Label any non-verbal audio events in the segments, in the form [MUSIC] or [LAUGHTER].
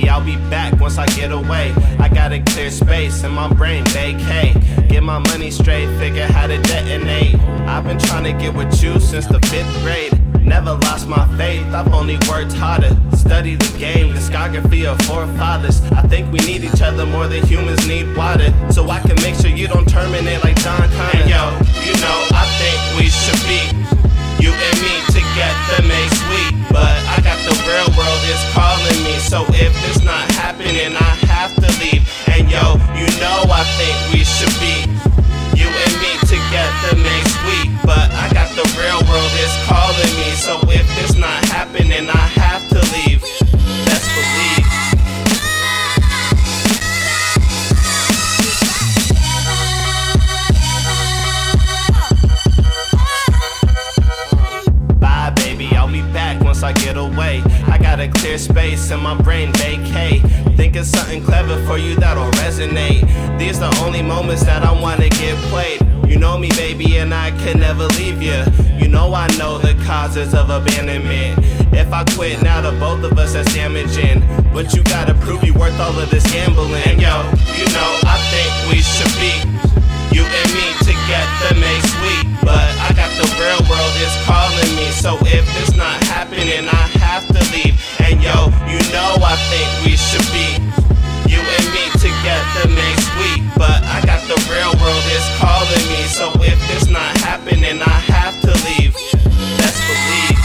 be back once I get away. I got a clear space in my brain, vacate. Get my money straight, figure how to detonate. I've been trying to get with you since the fifth grade. Never lost my faith, I've only worked harder. Study the game, discography of forefathers. I think we need each other more than humans need water. So I can make sure you don't terminate like And yo, you know I think we should be you and me together make sweet. But I got the real world is calling me. So if it's not clear space in my brain, vacate. Think of something clever for you that'll resonate. These are the only moments that I wanna get played. You know me, baby, and I can never leave you. You know I know the causes of abandonment. If I quit now, the both of us that's damaging. But you gotta prove you worth all of this gambling. And Yo, you know I think we should be you and me together make sweet. But I got the real world is calling me. So if it's not happening, I is calling me. So if it's not happening, I have to leave. Best believe.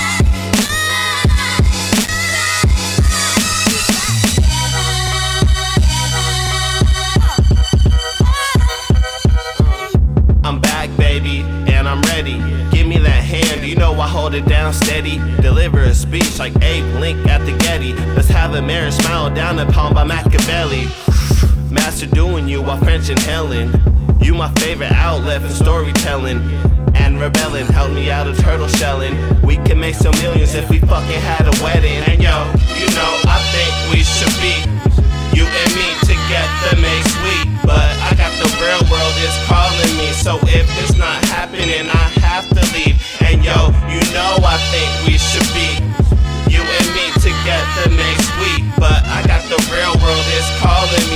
I'm back, baby, and I'm ready. Give me that hand, you know I hold it down steady. Deliver a speech like Abe Lincoln at the Getty. Let's have a marriage smile down palm by Machiavelli. [SIGHS] Master doing you while French inhaling. You my favorite outlet for storytelling. And rebelling, help me out of turtle shelling. We can make some millions if we fucking had a wedding. And yo, you know I think we should be you and me together make sweet. But I got the real world is calling me. So if it's not happening, I have to leave. And yo, you know I think we should be you and me together make sweet. But I got the real world is calling